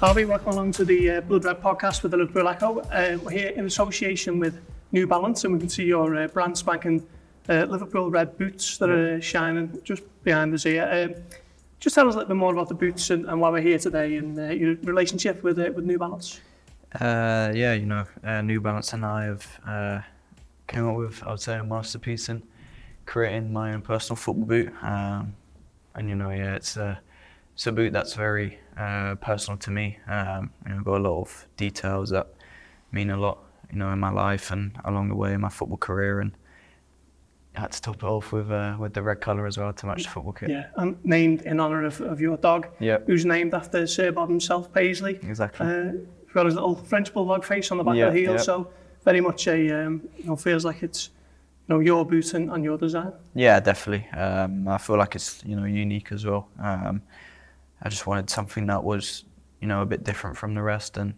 Harvey, welcome along to the uh, Blood Red podcast with the Liverpool Echo. Uh, we're here in association with New Balance, and we can see your uh, brand spanking uh, Liverpool red boots that are shining just behind us here. Um, just tell us a little bit more about the boots and, and why we're here today and uh, your relationship with uh, with New Balance. Uh, yeah, you know, uh, New Balance and I have uh, came up with, I would say, a masterpiece in creating my own personal football boot. Um, and you know, yeah, it's a a boot that's very uh, personal to me. Um, you know, got a lot of details that mean a lot, you know, in my life and along the way in my football career. And I had to top it off with uh, with the red colour as well to match the football kit. Yeah, and named in honour of, of your dog, Yep. who's named after Sir Bob himself, Paisley. Exactly. Uh, he's got his little French bulldog face on the back Yeah, of the heel, yeah. so very much a um, you know feels like it's you know your boot and, and your design. Yeah, definitely. Um, I feel like it's you know unique as well. Um, I just wanted something that was you know a bit different from the rest, and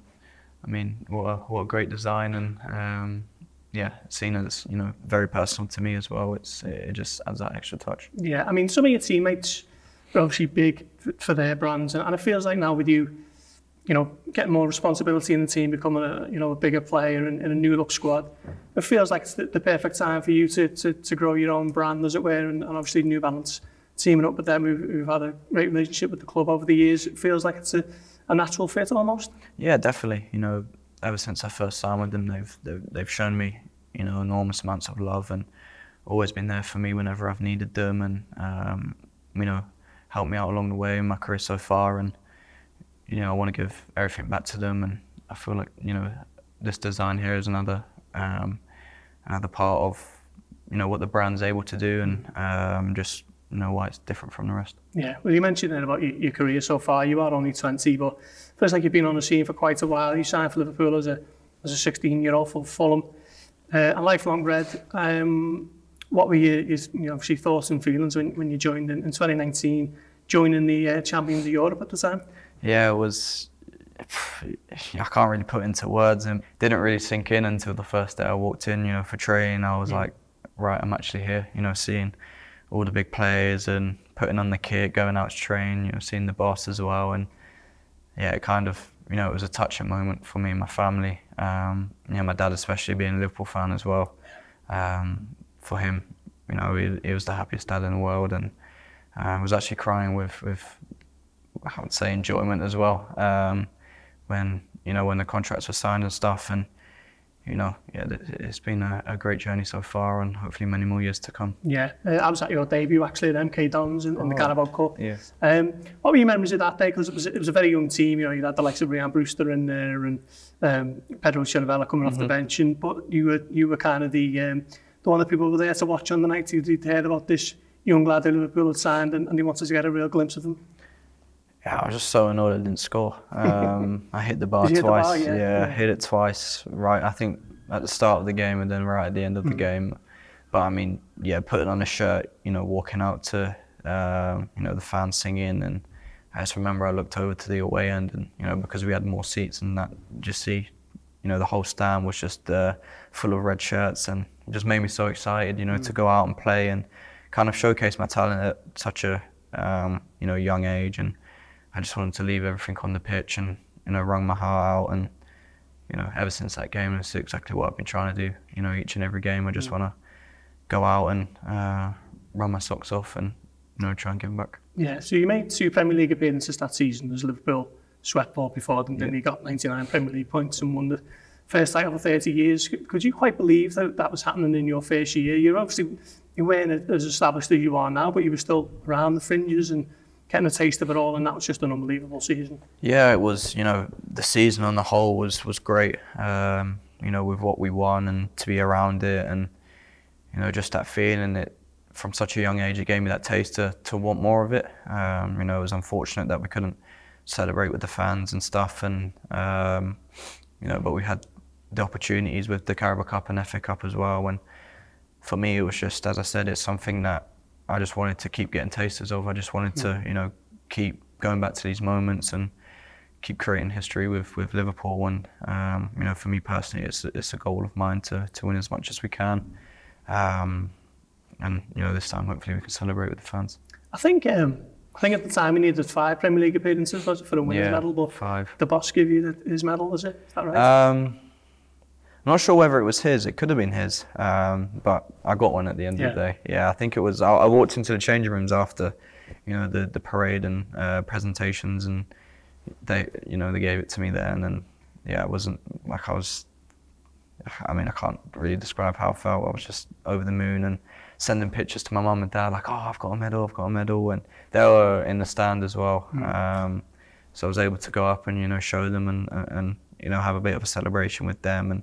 I mean, what a, what a great design, and um, yeah, seen as you know very personal to me as well. It's it just adds that extra touch. Yeah, I mean, some of your teammates are obviously big for their brands, and, it feels like now with you, you know, getting more responsibility in the team, becoming a you know a bigger player in, in a new look squad, it feels like it's the, the perfect time for you to, to, to grow your own brand, as it were, and, and obviously New Balance teaming up with them, who've, who've had a great relationship with the club over the years. It feels like it's a, a natural fit almost. Yeah, definitely. You know, ever since I first signed with them, they've they've, they've shown me you know enormous amounts of love and always been there for me whenever I've needed them, and um, you know helped me out along the way in my career so far. And you know, I want to give everything back to them, and I feel like you know this design here is another um, another part of you know what the brand's able to do, and um, just know why it's different from the rest. Yeah, well, you mentioned then about your, your career so far. You are only 20, but feels like you've been on the scene for quite a while. You signed for Liverpool as a as a 16 year old for Fulham, uh, a lifelong red. Um, what were your, your you know, obviously thoughts and feelings when, when you joined in, in 2019, joining the uh, champions of Europe at the time? Yeah, it was. I can't really put into words, and didn't really sink in until the first day I walked in. You know, for training, I was Yeah. like, right, I'm actually here. You know, seeing all the big players and putting on the kit, going out to train. You know, seeing the boss as well, and yeah, it kind of, you know, it was a touching moment for me and my family. Um, you know, my dad especially being a Liverpool fan as well. Um, for him, you know, he, he was the happiest dad in the world, and uh, was actually crying with with I would say enjoyment as well. Um, when you know when the contracts were signed and stuff, and you know, yeah, it's been a, a great journey so far, and hopefully many more years to come. Yeah, uh, I was at your debut actually at MK Dons in, in oh, the Carabao Cup. Yeah. Um, what were your memories of that day? Because it was it was a very young team. You know, you had the likes of Ryan Brewster in there and um, Pedro Chilavella coming mm -hmm. off the mm-hmm. bench, and but you were you were kind of the um, the one that people were there to watch on the night. You'd heard about this young lad who Liverpool had signed, and, and he wanted to get a real glimpse of him. Yeah, I was just so annoyed I didn't score. Um, I hit the bar you the twice. bar? Yeah, yeah, hit it twice. Right, I think at the start of the game and then right at the end of the game. But I mean, yeah, putting on a shirt, you know, walking out to, um, you know, the fans singing, and I just remember I looked over to the away end, and you know, because we had more seats and that, just see, you know, the whole stand was just uh, full of red shirts, and it just made me so excited, you know, to go out and play and kind of showcase my talent at such a, um, you know, young age, and I just wanted to leave everything on the pitch and you know wrung my heart out and you know ever since that game it's exactly what I've been trying to do. You know each and every game I just want to go out and uh, run my socks off and you know try and give them back. Yeah, so you made two Premier League appearances that season. As Liverpool swept ball before them, then you got 99 Premier League points and won the first title for 30 years. Could could you quite believe that that was happening in your first year? You're obviously, you weren't as established as you are now, but you were still around the fringes and getting a taste of it all, and that was just an unbelievable season. yeah it was you know the season on the whole was was great. Um, you know with what we won and to be around it and you know just that feeling it from such a young age it gave me that taste to, to want more of it. Um, you know it was unfortunate that we couldn't celebrate with the fans and stuff and um, you know but we had the opportunities with the Carabao Cup and FA Cup as well. And for me it was just as I said it's something that I just wanted to keep getting tasters of I just wanted to you know keep going back to these moments and keep creating history with, with Liverpool and um, you know for me personally it's it's a goal of mine to, to win as much as we can um, and you know this time hopefully we can celebrate with the fans I think um, I think at the time he needed five Premier League appearances was it, for a winner's Yeah, medal, but five. the boss gave you the, his medal, is it? Is that right? I'm not sure whether it was his. It could have been his, um, but I got one at the end of the day. Yeah, I think it was. I, I walked into the changing rooms after, you know, the the parade and uh, presentations, and they, you know, they gave it to me there, and then, yeah, it wasn't like I was. I mean, I can't really describe how I felt. I was just over the moon and sending pictures to my mum and dad, like, "Oh, I've got a medal, I've got a medal," and they were in the stand as well. Um, so I was able to go up and you know show them and and you know have a bit of a celebration with them, and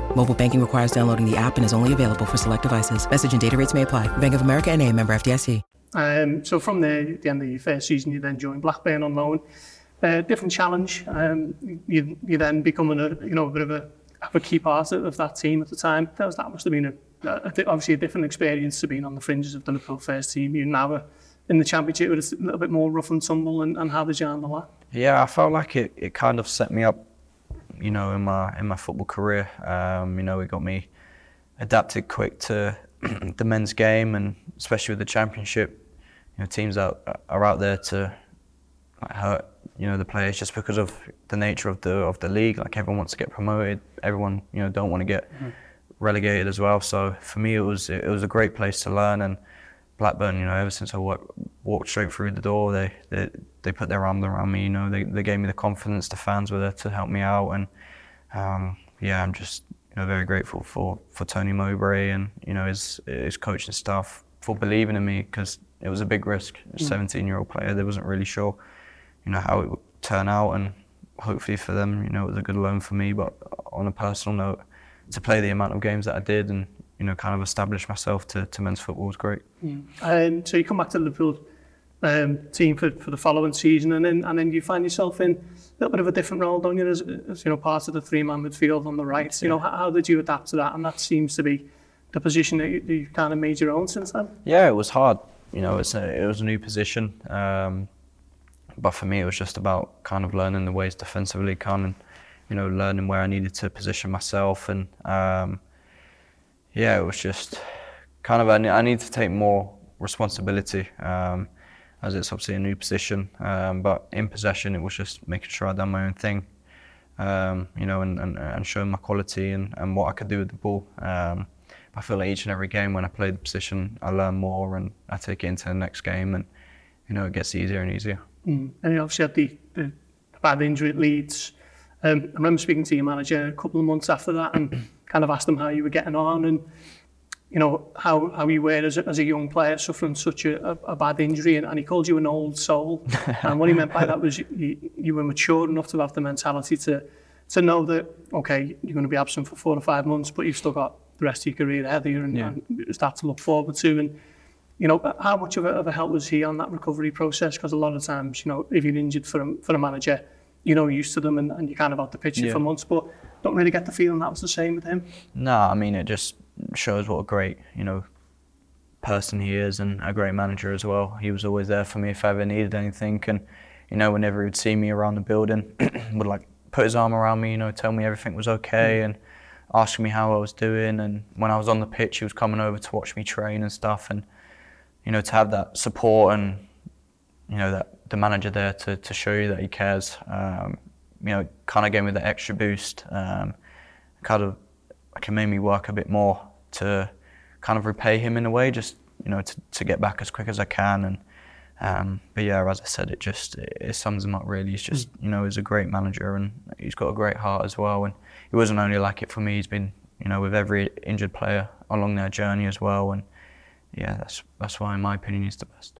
Mobile banking requires downloading the app and is only available for select devices. Message and data rates may apply. Bank of America and a member FDIC. Um, so from there, at the end of your first season, you then joined Blackburn on loan. Uh, different challenge. Um, you, you then becoming a you know a bit of a, of a key part of, of that team at the time. That, was, that must have been a, a, di- obviously a different experience to being on the fringes of the Liverpool first team. You now are in the championship with a little bit more rough and tumble. And, and how did you handle that? Yeah, I felt like it, it kind of set me up, you know, in my in my football career. Um, you know, it got me adapted quick to the men's game, and especially with the championship, you know, teams out are out there to like, hurt you know the players just because of the nature of the of the league. Like everyone wants to get promoted, everyone you know don't want to get relegated as well. So for me, it was it was a great place to learn and. Blackburn, you know, ever since I walked, walked straight through the door, they, they they put their arms around me. You know, they they gave me the confidence. The fans were there to help me out, and um, yeah, I'm just you know very grateful for, for Tony Mowbray and you know his his coaching staff for believing in me because it was a big risk. A 17 year old player, they wasn't really sure, you know, how it would turn out, and hopefully for them, you know, it was a good loan for me. But on a personal note, to play the amount of games that I did and you know kind of establish myself to, to men's football was great. Um, so you come back to Liverpool um, team for, for the following season, and then and then you find yourself in a little bit of a different role, don't you? As, as you know, part of the three-man midfield on the right. You know, how, how did you adapt to that? And that seems to be the position that you, you've kind of made your own since then. Yeah, it was hard. You know, it's a, it was a new position. Um, but for me, it was just about kind of learning the ways defensively, kind of, you know, learning where I needed to position myself. And um, yeah, it was just kind of, I, I need to take more responsibility um, as it's obviously a new position. Um, but in possession, it was just making sure I done my own thing. Um, you know, and, and, and showing my quality and, and what I could do with the ball. Um, I feel like each and every game when I play the position, I learn more and I take it into the next game, and you know it gets easier and easier. Mm. And you obviously had the, the bad injury at Leeds. Um, I remember speaking to your manager a couple of months after that and kind of asked him how you were getting on and you know how, how you were as a, as a young player suffering such a, a, bad injury and, and he called you an old soul and what he meant by that was you, you were mature enough to have the mentality to to know that okay you're going to be absent for four or five months but you've still got the rest of your career ahead of you and, Yeah. and start to look forward to and you know, how much of a, of a help was he on that recovery process? Because a lot of times, you know, if you're injured for a, for a manager, you know, you're used to them and, and you're kind of out the picture Yeah. for months, but don't really get the feeling that was the same with him. No, I mean it just shows what a great you know person he is and a great manager as well. He was always there for me if I ever needed anything, and you know whenever he'd see me around the building, would like put his arm around me, you know, tell me everything was okay and ask me how I was doing. And when I was on the pitch, he was coming over to watch me train and stuff, and you know to have that support and you know that the manager there to, to show you that he cares. Um, you know, kind of gave me the extra boost. Um, kind of it made me work a bit more to kind of repay him in a way, just you know to, to get back as quick as I can. And um, but yeah, as I said, it just it, it sums him up really. He's just you know he's a great manager and he's got a great heart as well. And he wasn't only like it for me. He's been you know with every injured player along their journey as well. And yeah, that's that's why in my opinion he's the best.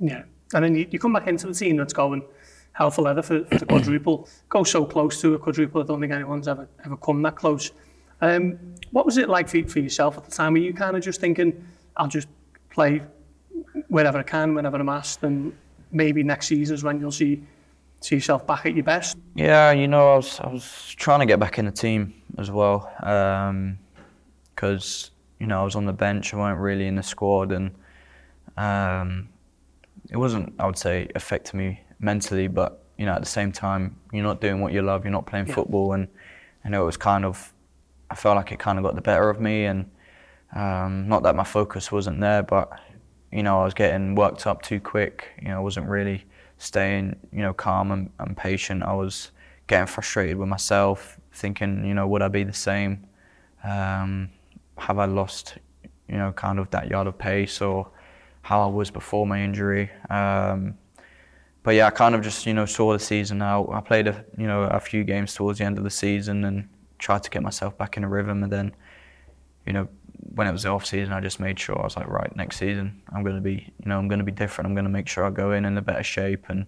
Yeah. And then you, you come back into the team that's going hell for leather for, for the quadruple, go so close to a quadruple, I don't think anyone's ever ever come that close. Um, what was it like for, for yourself at the time? Were you kind of just thinking, I'll just play wherever I can, whenever I'm asked, and maybe next season is when you'll see see yourself back at your best? Yeah, you know, I was I was trying to get back in the team as well, because you know I was on the bench, I weren't really in the squad, and um, it wasn't, I would say, affecting me mentally, but you know, at the same time, you're not doing what you love, you're not playing Yeah. football, and know, it was kind of, I felt like it kind of got the better of me, and um, not that my focus wasn't there, but you know, I was getting worked up too quick. You know, I wasn't really staying, you know, calm and, and patient. I was getting frustrated with myself, thinking, you know, would I be the same? Um, have I lost, you know, kind of that yard of pace or how I was before my injury? Um, but yeah, I kind of just, you know, saw the season out. I played a, you know, a few games towards the end of the season and tried to get myself back in a rhythm. And then, you know, when it was the off season, I just made sure I was like, right, next season I'm going to be, you know, I'm going to be different. I'm going to make sure I go in in a better shape, and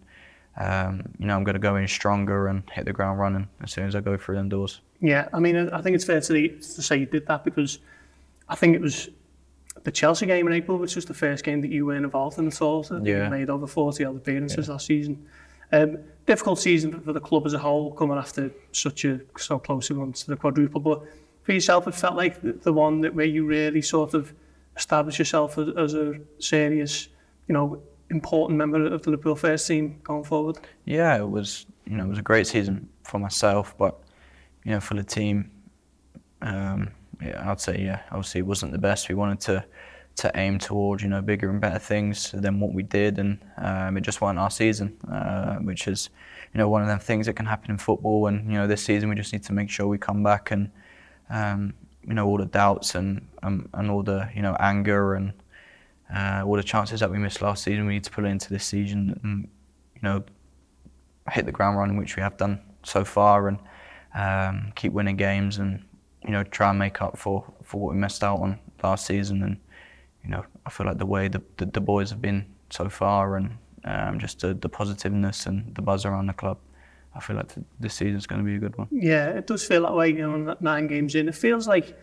um, you know, I'm going to go in stronger and hit the ground running as soon as I go through them doors. Yeah, I mean, I think it's fair to say you did that because I think it was the Chelsea game in April, which was the first game that you weren't involved in at all. So Yeah. Made over 40 odd appearances last season. Um, difficult season for the club as a whole, coming after such a so close a run to the quadruple. But for yourself, it felt like the, the one that where you really sort of established yourself as, as a serious, you know, important member of the Liverpool first team going forward. Yeah, it was, you know, it was a great season for myself, but you know, for the team, um, yeah, I'd say yeah, obviously it wasn't the best. We wanted to to aim towards you know bigger and better things than what we did, and um, it just wasn't our season, uh, which is you know one of them things that can happen in football. And you know this season we just need to make sure we come back and um, you know all the doubts and um, and all the you know anger and uh, all the chances that we missed last season, we need to put it into this season and you know hit the ground running, which we have done so far, and um, keep winning games and you know try and make up for, for what we missed out on last season. And you know I feel like the way the, the, the boys have been so far and um, just the, the positiveness and the buzz around the club, I feel like th- this season's going to be a good one. Yeah, it does feel that way. You know, nine games in, it feels like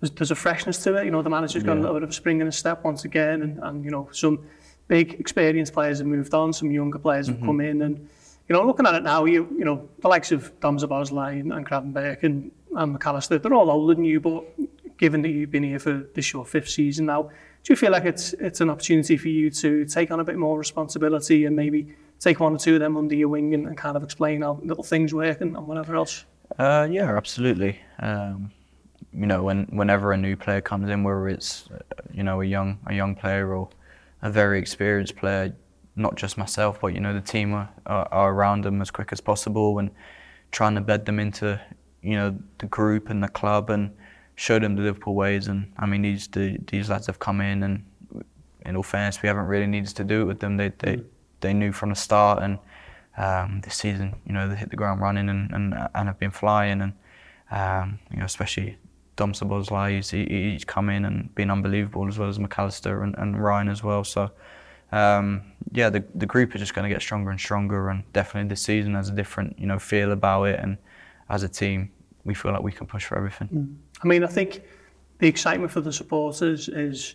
there's, there's a freshness to it. You know, the manager's got a little bit of a spring in his step once again, and, and you know, some big experienced players have moved on, some younger players have come in, and you know, looking at it now, you you know, the likes of Dom Szoboszlai and, and Gravenberch and, and Mac Allister, they're all older than you, but given that you've been here for this your fifth season now, do you feel like it's it's an opportunity for you to take on a bit more responsibility and maybe take one or two of them under your wing and, and kind of explain how little things work and, and whatever else? Uh, yeah, absolutely. Um, you know, when whenever a new player comes in, whether it's uh, you know a young a young player or a very experienced player, not just myself, but you know the team are, are, are around them as quick as possible and trying to bed them into you know the group and the club and show them the Liverpool ways. And I mean, these the, these lads have come in, and in all fairness, we haven't really needed to do it with them. They they, they knew from the start, and um, this season, you know, they hit the ground running and, and, and have been flying. And um, you know, especially Dom Szoboszlai, he's, he, he's come in and been unbelievable, as well as Mac Allister and, and Ryan as well. So. Um, yeah, the the group is just going to get stronger and stronger, and definitely this season has a different you know feel about it, and as a team, we feel like we can push for everything. I mean, I think the excitement for the supporters is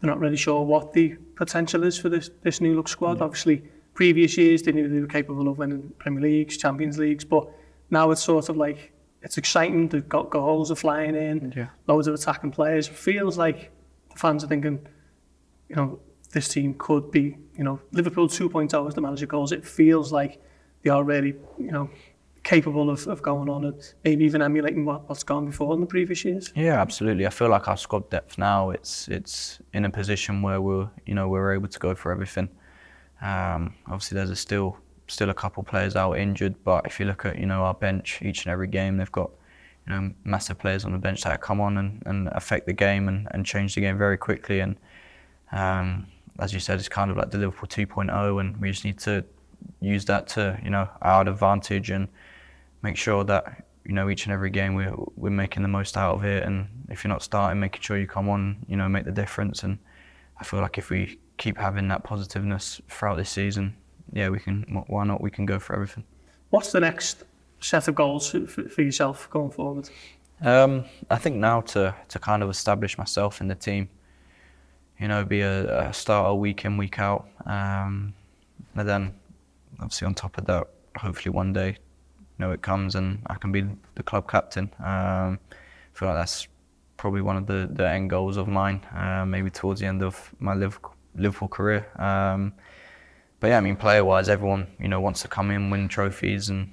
they're not really sure what the potential is for this this new look squad. Obviously, previous years they knew they were capable of winning Premier Leagues, Champions Leagues, but now it's sort of like it's exciting. They've got goals are flying in, Yeah. loads of attacking players. It feels like the fans are thinking, you know, this team could be, you know, Liverpool 2.0 as the manager calls it. Feels like they are really, you know, capable of, of going on and maybe even emulating what, what's gone before in the previous years. Yeah, absolutely. I feel like our squad depth now it's it's in a position where we're you know we're able to go for everything. Um, obviously, there's a still still a couple players out injured, but if you look at you know our bench, each and every game they've got you know massive players on the bench that come on and, and affect the game and, and change the game very quickly. And um, as you said, it's kind of like the Liverpool 2.0, and we just need to use that to you know our advantage and make sure that you know each and every game we're we're making the most out of it. And if you're not starting, making sure you come on, you know, make the difference. And I feel like if we keep having that positiveness throughout this season, yeah, we can. Why not? We can go for everything. What's the next set of goals for, yourself going forward? Um, I think now to to kind of establish myself in the team. You know, be a, a starter week in week out, um, and then obviously on top of that, hopefully one day, know, it comes and I can be the club captain. Um, I feel like that's probably one of the, the end goals of mine, uh, maybe towards the end of my live Liverpool career. Um, but yeah, I mean, player-wise, everyone you know wants to come in, win trophies, and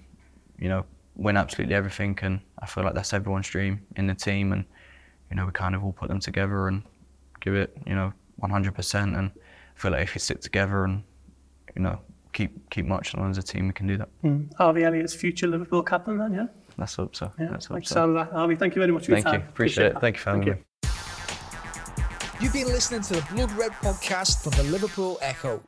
you know win absolutely everything. And I feel like that's everyone's dream in the team, and you know we kind of all put them together and give it you know 100%. And I feel like if we stick together and you know keep keep marching on as a team, we can do that. Mm. Harvey Elliott's future Liverpool captain, then, yeah. Let's hope so. Yeah, Let's hope so. that. Harvey, thank you very much for thank your time. you. Appreciate, Appreciate it. Thank you for having thank me. You. You've been listening to the Blood Red podcast from the Liverpool Echo.